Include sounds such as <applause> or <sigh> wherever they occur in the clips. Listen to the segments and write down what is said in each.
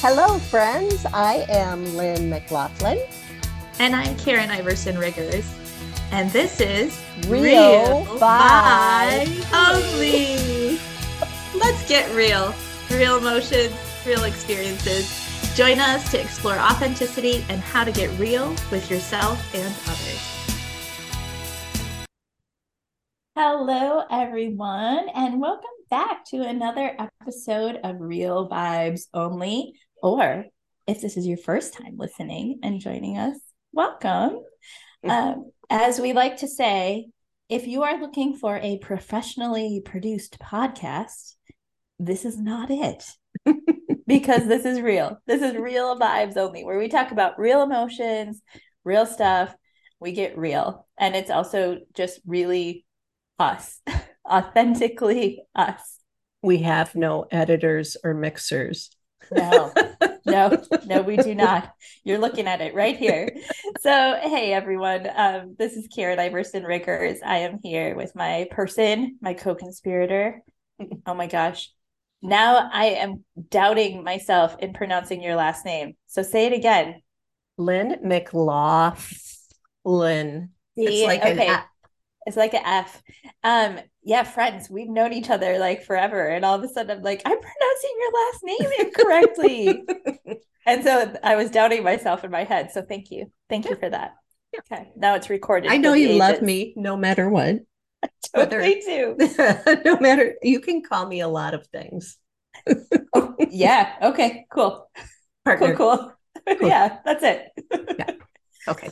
Hello, friends. I am Lynn McLaughlin. And I'm Karen Iverson Riggers. And this is Real, real Vibes Only. Let's get real. Real emotions, real experiences. Join us to explore authenticity and how to get real with yourself and others. Hello, everyone, and welcome back to another episode of Real Vibes Only. Or if this is your first time listening and joining us, welcome. Um, as we like to say, if you are looking for a professionally produced podcast, this is not it. <laughs> because this is real. This is real vibes only, where we talk about real emotions, real stuff. We get real. And it's also just really us, <laughs> authentically us. We have no editors or mixers. No, no, no, we do not. You're looking at it right here. So, hey, everyone. Um, this is Karen Iverson Riggers. I am here with my person, my co conspirator. Oh my gosh. Now I am doubting myself in pronouncing your last name. So say it again. Lynn McLaughlin. it's like okay. an it's like an F. Um, yeah, friends, we've known each other like forever. And all of a sudden I'm like, I'm pronouncing your last name incorrectly. <laughs> and so I was doubting myself in my head. So thank you. Thank you for that. Okay. Now it's recorded. I know you agents. love me no matter what. I <laughs> totally do. <laughs> no matter you can call me a lot of things. oh, yeah. Okay. Cool. Partner. Cool. Cool. cool. yeah, that's it. yeah. Okay.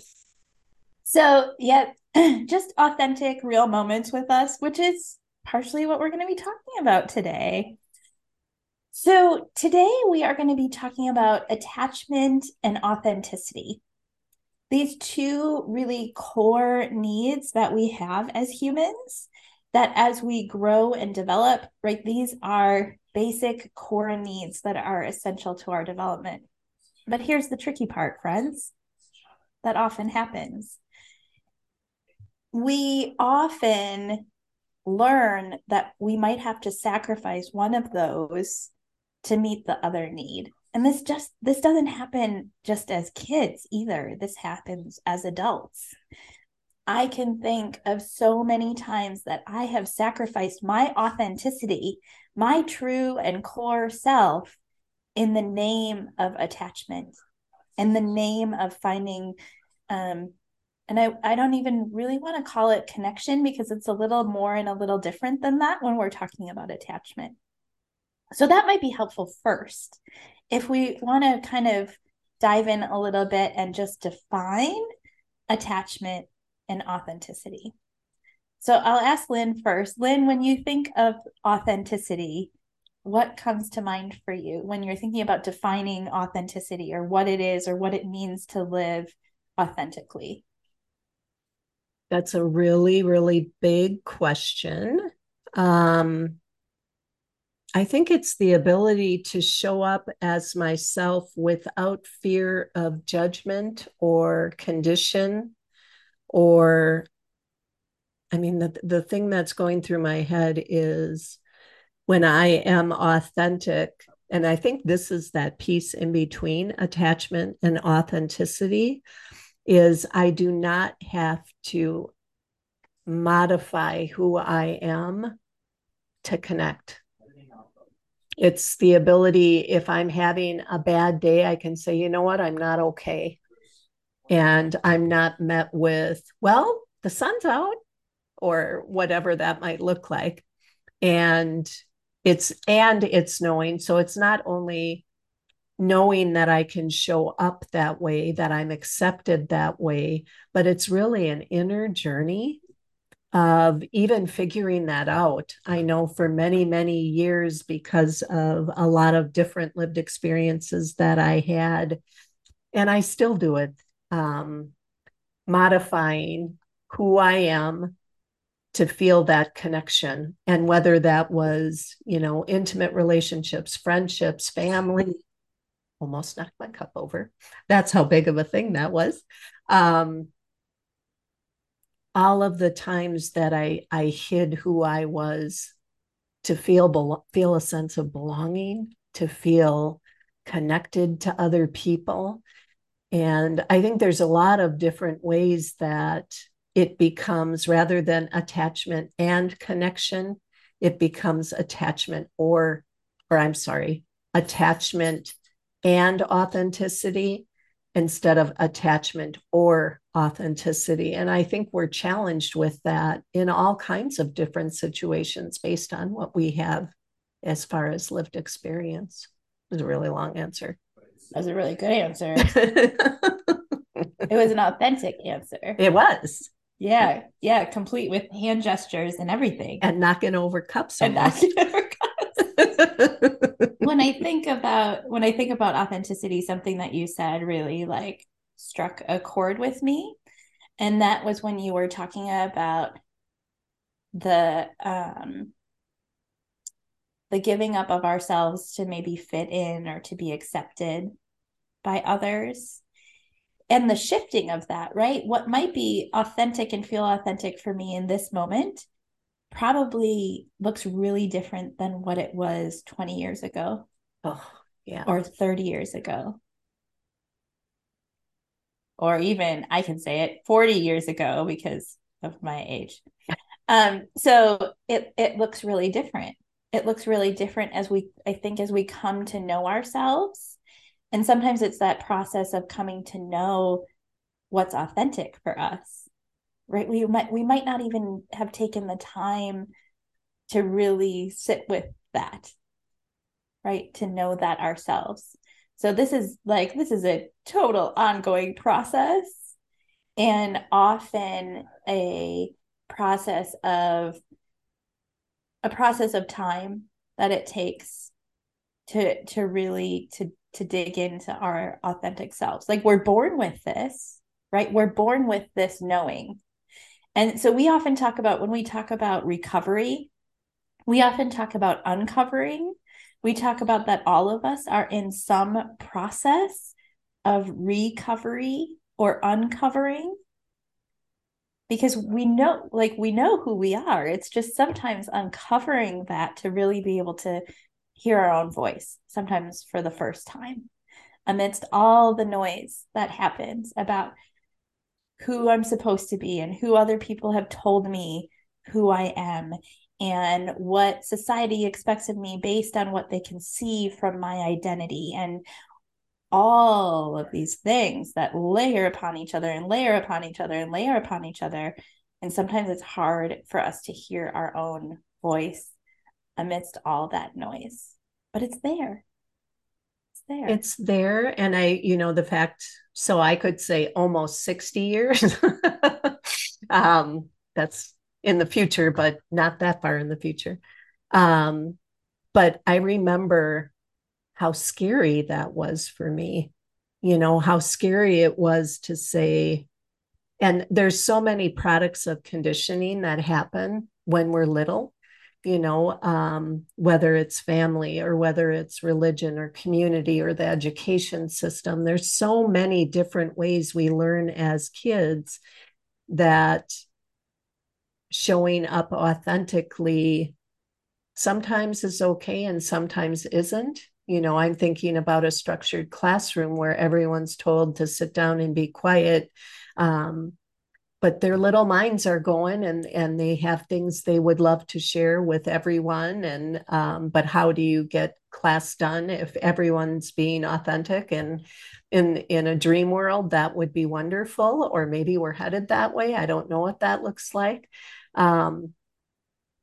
So, yeah, <clears throat> just authentic, real moments with us, which is partially what we're going to be talking about today. So, today we are going to be talking about attachment and authenticity. These two really core needs that we have as humans, that as we grow and develop, right, these are basic core needs that are essential to our development. But here's the tricky part, friends that often happens we often learn that we might have to sacrifice one of those to meet the other need. And this just this doesn't happen just as kids either. This happens as adults. I can think of so many times that i have sacrificed my authenticity my true and core self in the name of attachment in the name of finding um, and I, I don't even really want to call it connection because it's a little more and a little different than that when we're talking about attachment. So that might be helpful first. If we want to kind of dive in a little bit and just define attachment and authenticity. So I'll ask Lynn first. Lynn, when you think of authenticity, what comes to mind for you when you're thinking about defining authenticity or what it is or what it means to live authentically? That's a really, really big question. Um, I think it's the ability to show up as myself without fear of judgment or condition or I mean the the thing that's going through my head is when I am authentic and I think this is that piece in between attachment and authenticity is I do not have to modify who I am to connect. It's the ability, if I'm having a bad day, I can say, you know what, I'm not okay. And I'm not met with, well, the sun's out or whatever that might look like. And it's, and it's knowing. So it's not only knowing that I can show up that way, that I'm accepted that way, but it's really an inner journey of even figuring that out. I know for many, many years, because of a lot of different lived experiences that I had, and I still do it, um, modifying who I am to feel that connection. And whether that was, you know, intimate relationships, friendships, family, almost knocked my cup over. That's how big of a thing that was. Um, all of the times that I I hid who I was to feel feel a sense of belonging, to feel connected to other people. And I think there's a lot of different ways that it becomes rather than attachment and connection, it becomes attachment or, or I'm sorry, attachment and authenticity instead of attachment or authenticity. And I think we're challenged with that in all kinds of different situations based on what we have as far as lived experience. It was a really long answer. That was a really good answer. <laughs> it was an authentic answer. It was. Yeah, yeah, complete with hand gestures and everything. And knocking over cups. And knocking over cups. <laughs> when I think about when I think about authenticity, something that you said really like struck a chord with me. And that was when you were talking about the um the giving up of ourselves to maybe fit in or to be accepted by others and the shifting of that, right? What might be authentic and feel authentic for me in this moment probably looks really different than what it was 20 years ago. Oh, yeah. Or 30 years ago. Or even I can say it 40 years ago because of my age. <laughs> Um, so it it looks really different it looks really different as we i think as we come to know ourselves and sometimes it's that process of coming to know what's authentic for us right? We might we might not even have taken the time to really sit with that right? To know that ourselves. So this is like this is a total ongoing process and often a process of a process of time that it takes to to really to to dig into our authentic selves. Like we're born with this right? We're born with this knowing and so we often talk about when we talk about recovery we often talk about uncovering. We talk about that all of us are in some process of recovery or uncovering because we know like we know who we are. It's just sometimes uncovering that to really be able to hear our own voice sometimes for the first time amidst all the noise that happens about who I'm supposed to be and who other people have told me who I am and what society expects of me based on what they can see from my identity and all of these things that layer upon each other and layer upon each other and layer upon each other. And sometimes it's hard for us to hear our own voice amidst all that noise, but it's there. It's there. It's there. And I, you know, the fact, so I could say almost 60 years. <laughs> um, that's in the future, but not that far in the future. Um, but I remember how scary that was for me. You know, how scary it was to say, and there's so many products of conditioning that happen when we're little, you know, um, whether it's family or whether it's religion or community or the education system. There's so many different ways we learn as kids that showing up authentically sometimes is okay and sometimes isn't you know i'm thinking about a structured classroom where everyone's told to sit down and be quiet um, but their little minds are going and and they have things they would love to share with everyone. And um, but how do you get class done if everyone's being authentic and in in a dream world? That would be wonderful or maybe we're headed that way. I don't know what that looks like. Um,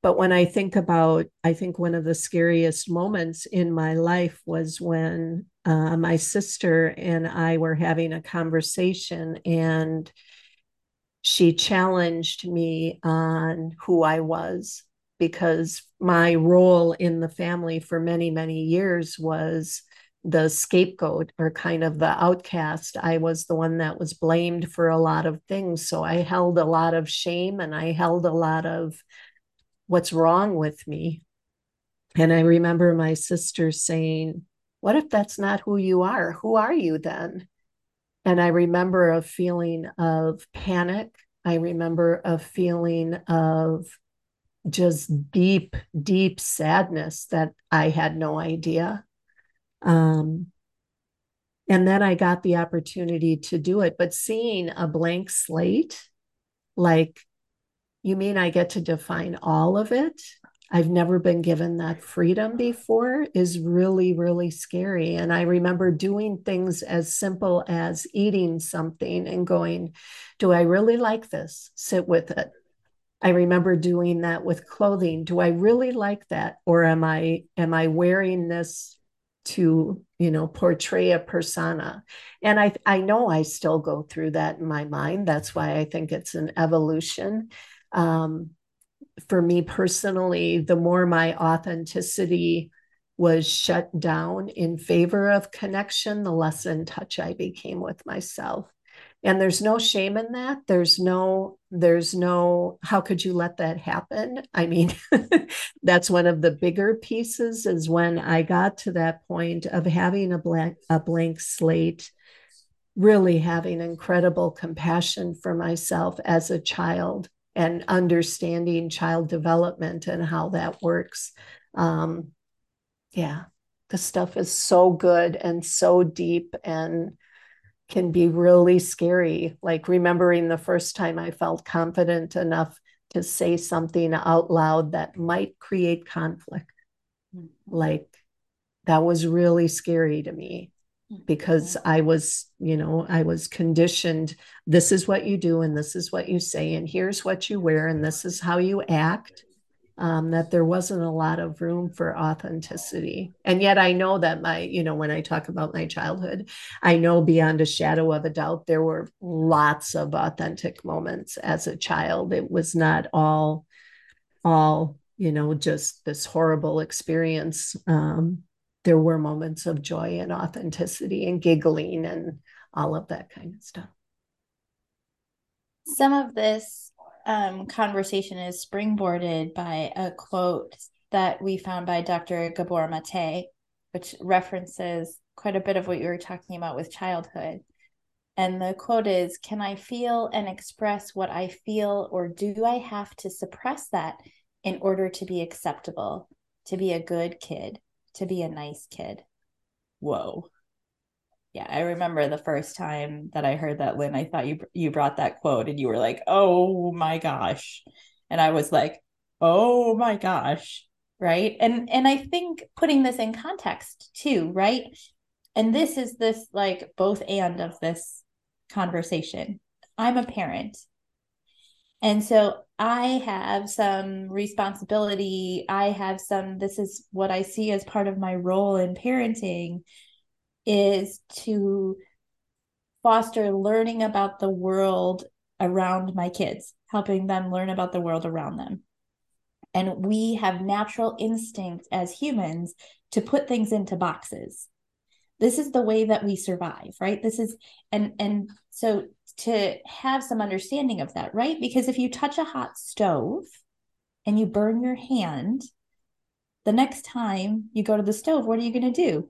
but when I think about, I think one of the scariest moments in my life was when uh, my sister and I were having a conversation and she challenged me on who I was because my role in the family for many, many years was the scapegoat or kind of the outcast. I was the one that was blamed for a lot of things. So I held a lot of shame and I held a lot of what's wrong with me. And I remember my sister saying, What if that's not who you are? Who are you then? And I remember a feeling of panic. I remember a feeling of just deep, deep sadness that I had no idea. Um, and then I got the opportunity to do it. But seeing a blank slate, like, you mean I get to define all of it? I've never been given that freedom before is really, really scary. And I remember doing things as simple as eating something and going, Do I really like this? Sit with it. I remember doing that with clothing. Do I really like that? Or am I am I wearing this to you know portray a persona and i i know i still go through that in my mind that's why i think it's an evolution um, for me personally the more my authenticity was shut down in favor of connection the less in touch i became with myself. And there's no shame in that. There's no there's no how could you let that happen? I mean <laughs> that's one of the bigger pieces is when i got to that point of having a blank a blank slate really having incredible compassion for myself as a child and understanding child development and how that works um yeah the stuff is so good and so deep and can be really scary. Like remembering the first time I felt confident enough to say something out loud that might create conflict. Mm-hmm. Like that was really scary to me. Because I was, you know, I was conditioned. This is what you do, and this is what you say, and here's what you wear, and this is how you act um, that there wasn't a lot of room for authenticity. And yet I know that my, you know, when I talk about my childhood, I know beyond a shadow of a doubt, there were lots of authentic moments as a child. It was not all, all, you know, just this horrible experience. Um, there were moments of joy and authenticity and giggling and all of that kind of stuff. Some of this um, conversation is springboarded by a quote that we found by Dr. Gabor Mate, which references quite a bit of what you were talking about with childhood. And the quote is Can I feel and express what I feel, or do I have to suppress that in order to be acceptable, to be a good kid, to be a nice kid? Whoa yeah, I remember the first time that I heard that, Lynn. I thought you you brought that quote, and you were like, "Oh my gosh," and I was like, "Oh my gosh," right? And and I think putting this in context too, right? And this is this like both and of this conversation. I'm a parent, and so I have some responsibility. I have some. This is what I see as part of my role in parenting is to foster learning about the world around my kids, helping them learn about the world around them. And we have natural instinct as humans to put things into boxes. This is the way that we survive, right? This is and and so to have some understanding of that, right? Because if you touch a hot stove and you burn your hand, the next time you go to the stove, what are you going to do?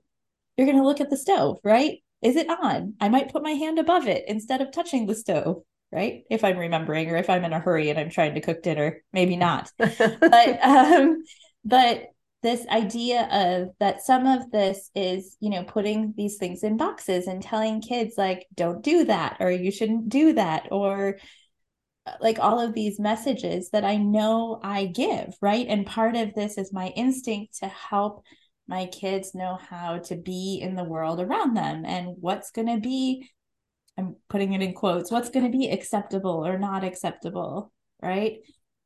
you're going to look at the stove, right? Is it on? I might put my hand above it instead of touching the stove, right? If I'm remembering or if I'm in a hurry and I'm trying to cook dinner, maybe not. <laughs> but um but this idea of that some of this is, you know, putting these things in boxes and telling kids like don't do that or you shouldn't do that or uh, like all of these messages that I know I give, right? And part of this is my instinct to help my kids know how to be in the world around them and what's going to be i'm putting it in quotes what's going to be acceptable or not acceptable right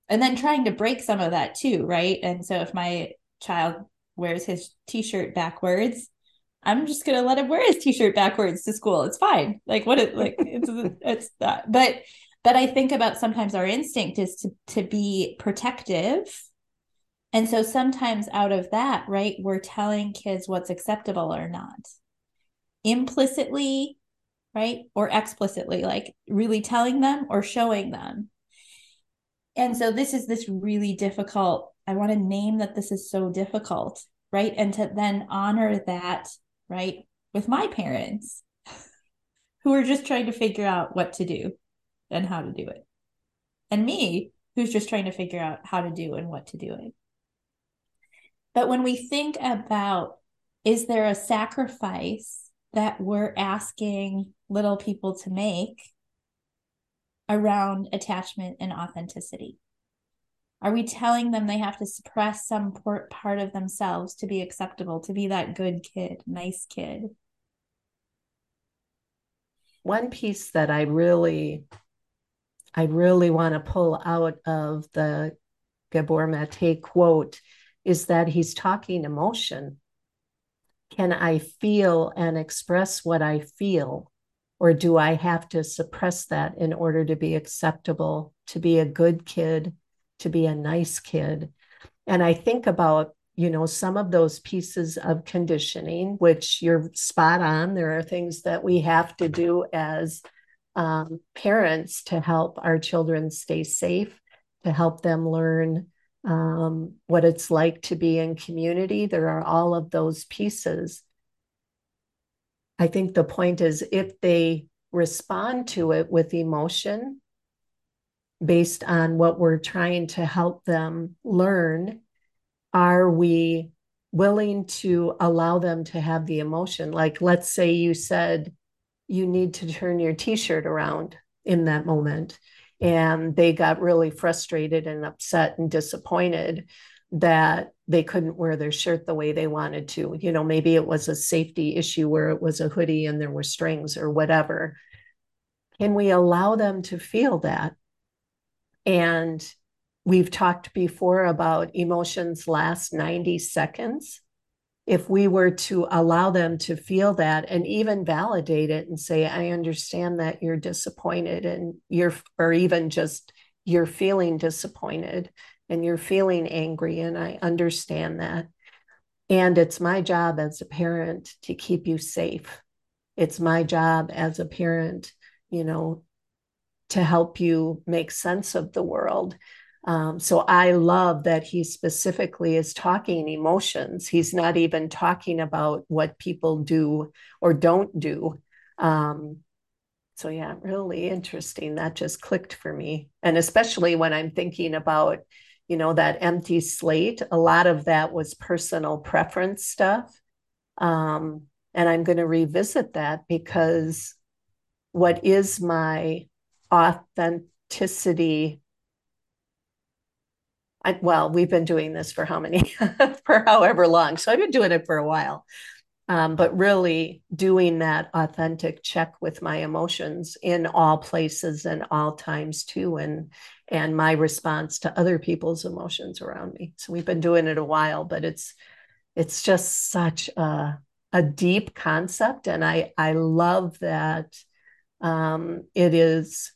and then trying to break some of that too right and so if my child wears his t-shirt backwards i'm just going to let him wear his t-shirt backwards to school it's fine like what it like it's <laughs> it's that but but i think about sometimes our instinct is to to be protective and so sometimes out of that, right, we're telling kids what's acceptable or not. Implicitly, right, or explicitly, like really telling them or showing them. And so this is this really difficult. I want to name that this is so difficult, right? And to then honor that, right, with my parents <laughs> who are just trying to figure out what to do and how to do it. And me, who's just trying to figure out how to do and what to do it. But when we think about is there a sacrifice that we're asking little people to make around attachment and authenticity? Are we telling them they have to suppress some part of themselves to be acceptable, to be that good kid, nice kid? One piece that I really I really want to pull out of the Gabor Mate quote is that he's talking emotion. Can I feel and express what I feel? Or do I have to suppress that in order to be acceptable, to be a good kid, to be a nice kid? And I think about, you know, some of those pieces of conditioning, which you're spot on. There are things that we have to do as um, parents to help our children stay safe, to help them learn um, what it's like to be in community. There are all of those pieces. I think the point is if they respond to it with emotion based on what we're trying to help them learn, are we willing to allow them to have the emotion? Like, let's say you said, you need to turn your t shirt around in that moment and they got really frustrated and upset and disappointed that they couldn't wear their shirt the way they wanted to. You know, maybe it was a safety issue where it was a hoodie and there were strings or whatever. Can we allow them to feel that? And we've talked before about emotions last 90 seconds. If we were to allow them to feel that and even validate it and say i understand that you're disappointed and you're or even just you're feeling disappointed and you're feeling angry and i understand that. And it's my job as a parent to keep you safe. It's my job as a parent you know to help you make sense of the world um, so I love that he specifically is talking emotions. He's not even talking about what people do or don't do. Um, so yeah, really interesting. That just clicked for me. And especially when I'm thinking about, you know, that empty slate, a lot of that was personal preference stuff. Um, and I'm going to revisit that because what is my authenticity I, well, we've been doing this for how many, <laughs> for however long. So I've been doing it for a while. Um, but really doing that authentic check with my emotions in all places and all times too, and and my response to other people's emotions around me. So we've been doing it a while, but it's it's just such a a deep concept, and I I love that um, it is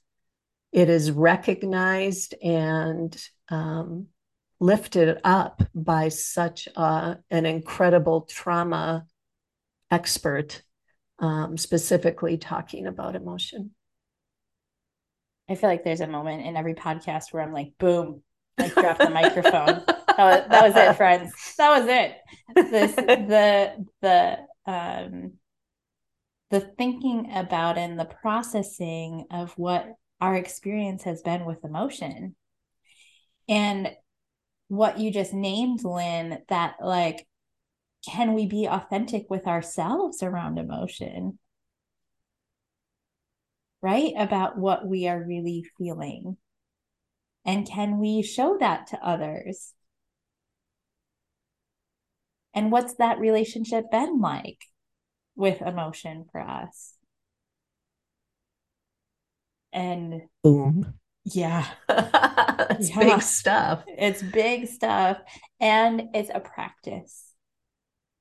it is recognized and um, lifted up by such uh, an incredible trauma expert, um, specifically talking about emotion. I feel like there's a moment in every podcast where I'm like, boom, like drop the microphone. That was, that was it, friends. That was it. This the the um the thinking about and the processing of what our experience has been with emotion. And what you just named, Lynn, that like, can we be authentic with ourselves around emotion? Right? About what we are really feeling. And can we show that to others? And what's that relationship been like with emotion for us? And boom. Yeah. <laughs> it's yeah. big stuff. It's big stuff. And it's a practice.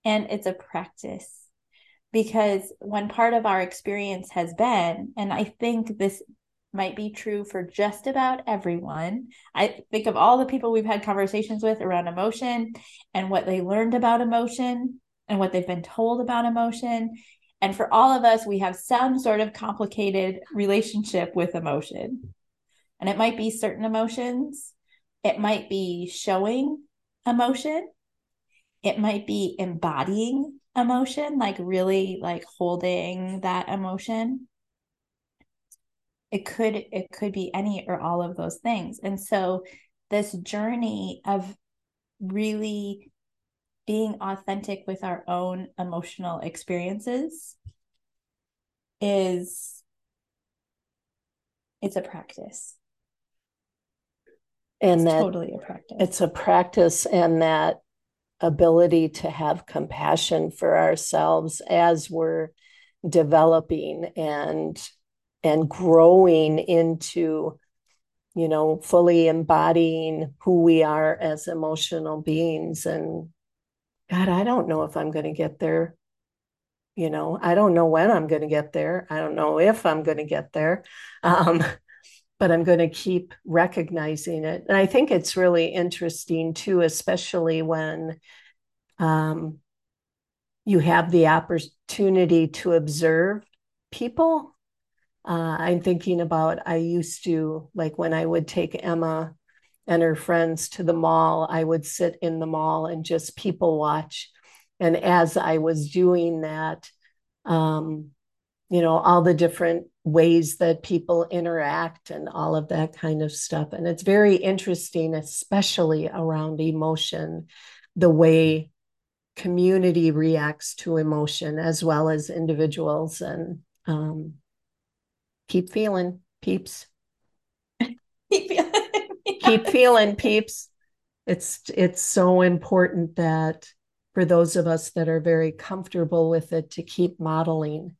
And it's a practice because when part of our experience has been, and I think this might be true for just about everyone. I think of all the people we've had conversations with around emotion and what they learned about emotion and what they've been told about emotion. And for all of us, we have some sort of complicated relationship with emotion. And it might be certain emotions, it might be showing emotion, it might be embodying emotion, like really like holding that emotion. It could it could be any or all of those things. And so this journey of really being authentic with our own emotional experiences is it's a practice. And it's that totally a practice. it's a practice and that ability to have compassion for ourselves as we're developing and and growing into you know fully embodying who we are as emotional beings and god i don't know if i'm going to get there. You know i don't know when i'm going to get there. I don't know if i'm going to get there. <laughs> Um, but i'm going to keep recognizing it. And i think it's really interesting too especially when um, you have the opportunity to observe people. Uh, i'm thinking about i used to like when i would take emma and her friends to the mall i would sit in the mall and just people watch and as I was doing that, um, you know, all the different ways that people interact and all of that kind of stuff. And it's very interesting, especially around emotion, the way community reacts to emotion as well as individuals. And um, keep feeling, peeps. Keep feeling. peeps. It's it's so important that for those of us that are very comfortable with it to keep modeling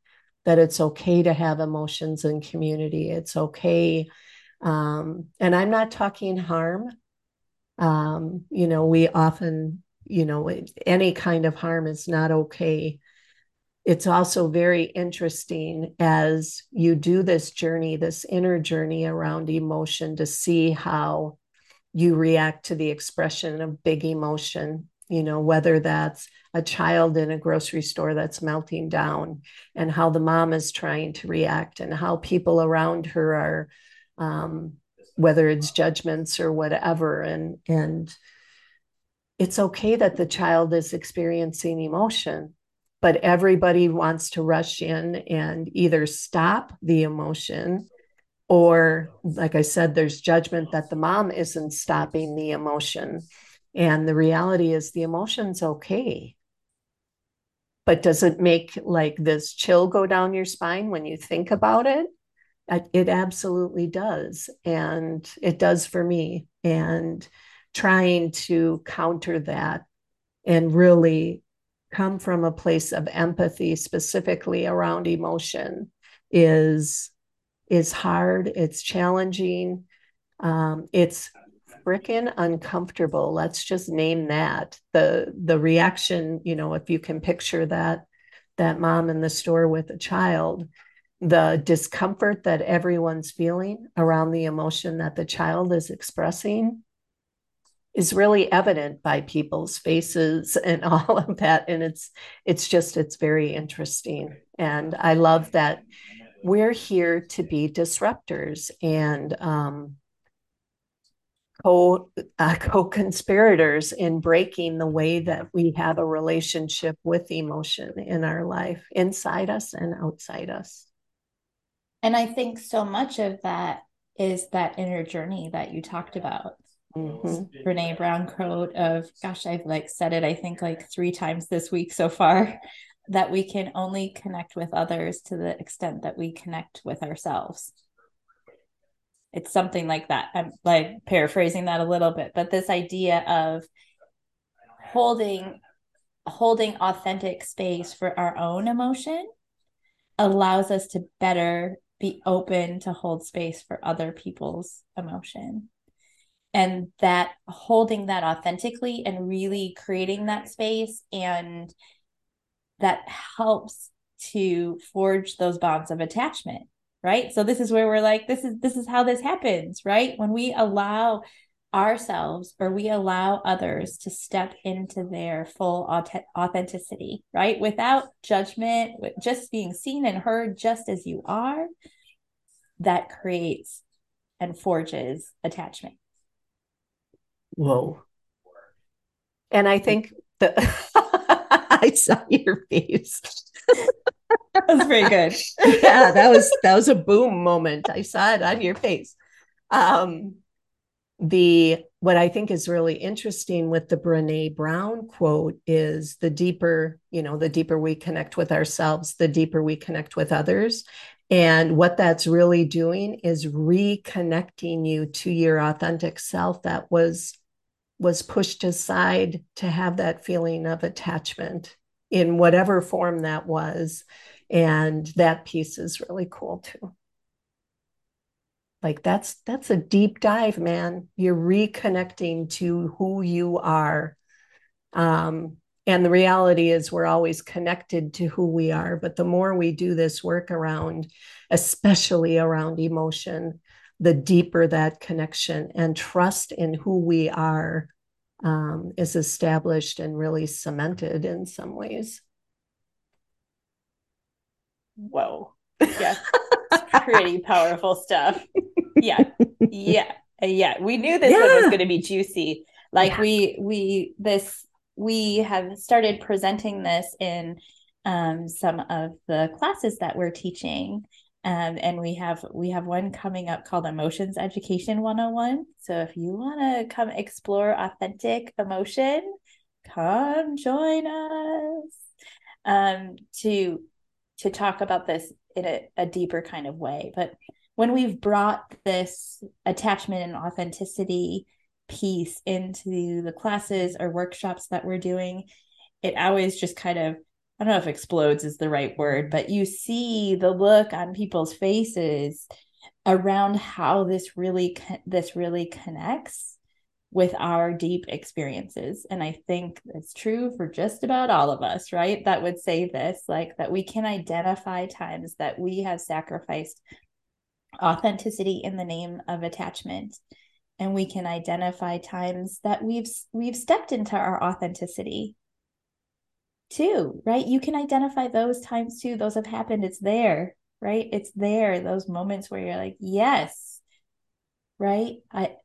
that it's okay to have emotions in community. It's okay. Um, and I'm not talking harm. Um, you know, we often, you know, any kind of harm is not okay. It's also very interesting as you do this journey, this inner journey around emotion to see how you react to the expression of big emotion you know, whether that's a child in a grocery store that's melting down and how the mom is trying to react and how people around her are, um, whether it's judgments or whatever. And, and it's okay that the child is experiencing emotion, but everybody wants to rush in and either stop the emotion or like i said there's judgment that the mom isn't stopping the emotion and the reality is the emotion's okay. But does it make like this chill go down your spine when you think about it? Uh, it absolutely does. And it does for me. And trying to counter that and really come from a place of empathy specifically around emotion is is hard it's challenging um, it's freaking uncomfortable. Let's just name that. The the reaction, you know, if you can picture that that mom in the store with a child, the discomfort that everyone's feeling around the emotion that the child is expressing is really evident by people's faces and <laughs> all of that and it's it's just it's very interesting and i love that we're here to be disruptors and um, co uh, <laughs> co-conspirators in breaking the way that we have a relationship with emotion in our life inside us and outside us. And i think so much of that is that inner journey that you talked about. Mm-hmm. brene brown quote of gosh i've like said it i think like three times this week so far that we can only connect with others to the extent that we connect with ourselves. It's something like that. I'm like paraphrasing that a little bit but this idea of holding holding authentic space for our own emotion allows us to better be open to hold space for other people's emotion. And that holding that authentically and really creating that space and that helps to forge those bonds of attachment right? So this is where we're like this is this is how this happens right? When we allow ourselves or we allow others to step into their full authenticity right? Without judgment with just being seen and heard just as you are that creates and forges attachment. Whoa. And i think that <laughs> i saw your face that was very good. <laughs> yeah, that was that was a boom moment. I saw it on your face. Um, the what I think is really interesting with the Brene Brown quote is the deeper, you know, the deeper we connect with ourselves, the deeper we connect with others. And what that's really doing is reconnecting you to your authentic self that was was pushed aside to have that feeling of attachment in whatever form that was. And that piece is really cool too. Like that's that's a deep dive man. You're reconnecting to who you are. Um, and the reality is we're always connected to who we are but the more we do this work around especially around emotion the deeper that connection and trust in who we are um, is established and really cemented in some ways. Whoa. Yeah. <laughs> Pretty powerful stuff. Yeah. <laughs> Yeah. Yeah. We knew this yeah. one was going to be juicy. Like yeah. we we this we have started presenting this in um, some of the classes that we're teaching um, and we have we have one coming up called emotions education 101 so if you want to come explore authentic emotion come join us. Um, to to talk about this in a, a deeper kind of way. But when we've brought this attachment and authenticity piece into the classes or workshops that we're doing, it always just kind of I don't know if explodes is the right word, but you see the look on people's faces around how this really this really connects with our deep experiences. And i think it's true for just about all of us right? That would say this like that we can identify times that we have sacrificed authenticity in the name of attachment. And we can identify times that we've we've stepped into our authenticity too right? You can identify those times too those have happened it's there right? It's there those moments where you're like yes. Right? I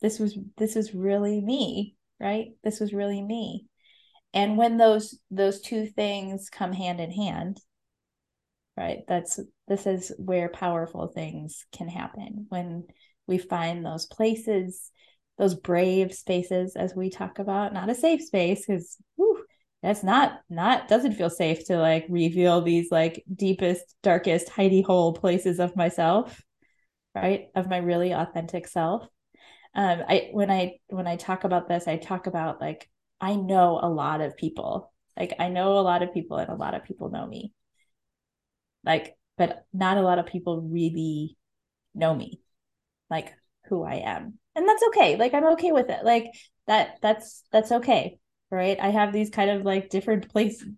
this was this is really me right? This was really me. And when those those two things come hand in hand right? That's this is where powerful things can happen. When we find those places those brave spaces as we talk about not a safe space because that's not not doesn't feel safe to like reveal these like deepest darkest hidey hole places of myself right? Of my really authentic self. Um i when i when i talk about this i talk about like i know a lot of people. Like i know a lot of people and a lot of people know me. Like but not a lot of people really know me like who i am. And that's okay. Like i'm okay with it. Like that that's that's okay right i have these kind of like different places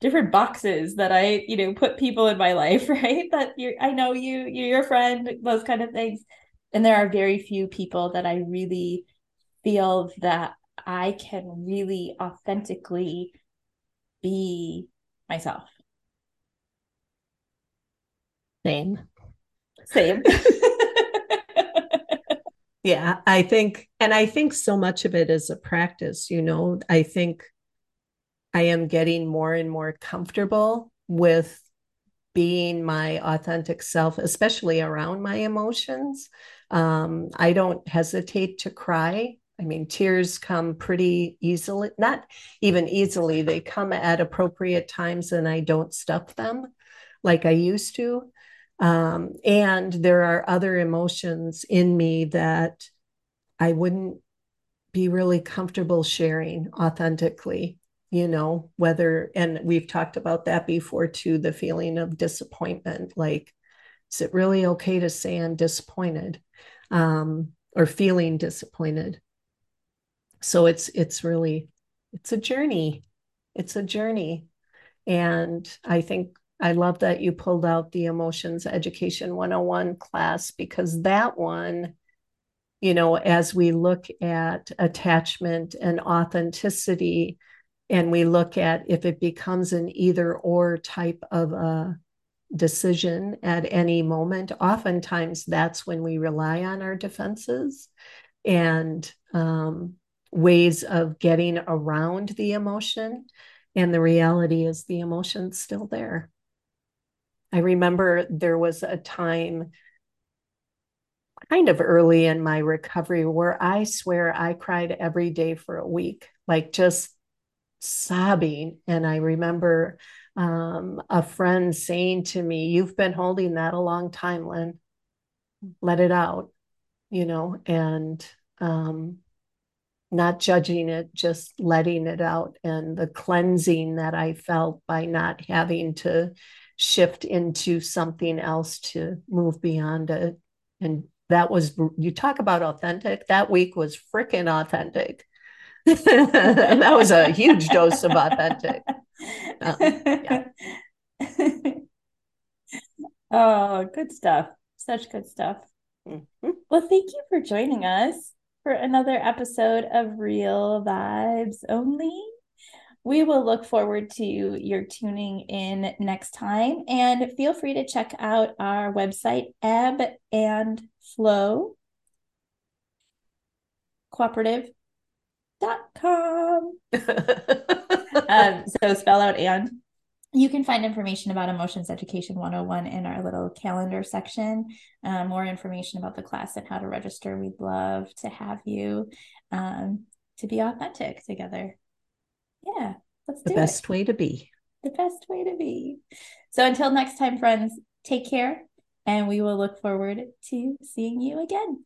different boxes that i you know put people in my life <laughs> right that you i know you you're your friend those kind of things and there are very few people that i really feel that i can really authentically be myself same. Same. <laughs> yeah, I think, and I think so much of it is a practice, you know. I think I am getting more and more comfortable with being my authentic self, especially around my emotions. Um, I don't hesitate to cry. I mean, tears come pretty easily, not even easily, they come at appropriate times and I don't stuff them like I used to. Um, and there are other emotions in me that I wouldn't be really comfortable sharing authentically, you know, whether, and we've talked about that before too the feeling of disappointment. Like, is it really okay to say I'm disappointed um, or feeling disappointed? So it's, it's really, it's a journey. It's a journey. And I think I love that you pulled out the Emotions Education 101 class because that one, you know, as we look at attachment and authenticity, and we look at if it becomes an either or type of a decision at any moment, oftentimes that's when we rely on our defenses and um, ways of getting around the emotion. And the reality is the emotion's still there. I remember there was a time kind of early in my recovery where I swear I cried every day for a week, like just sobbing. And I remember um, a friend saying to me, You've been holding that a long time, Lynn. Let it out, you know, and um, not judging it, just letting it out, and the cleansing that I felt by not having to shift into something else to move beyond it. And that was, you talk about authentic, that week was freaking authentic. <laughs> that was a huge dose of authentic. Um, yeah. <laughs> oh, good stuff. Such good stuff. Mm-hmm. Well, thank you for joining us for another episode of Real Vibes Only. We will look forward to your tuning in next time. And feel free to check out our website, Ebb and Flow cooperative.com. <laughs> um, so spell out and you can find information about Emotions Education 101 in our little calendar section. Um, more information about the class and how to register. We'd love to have you um, to be authentic together. Yeah, let's the do best it. way to be. The best way to be. So until next time, friends, take care, and we will look forward to seeing you again.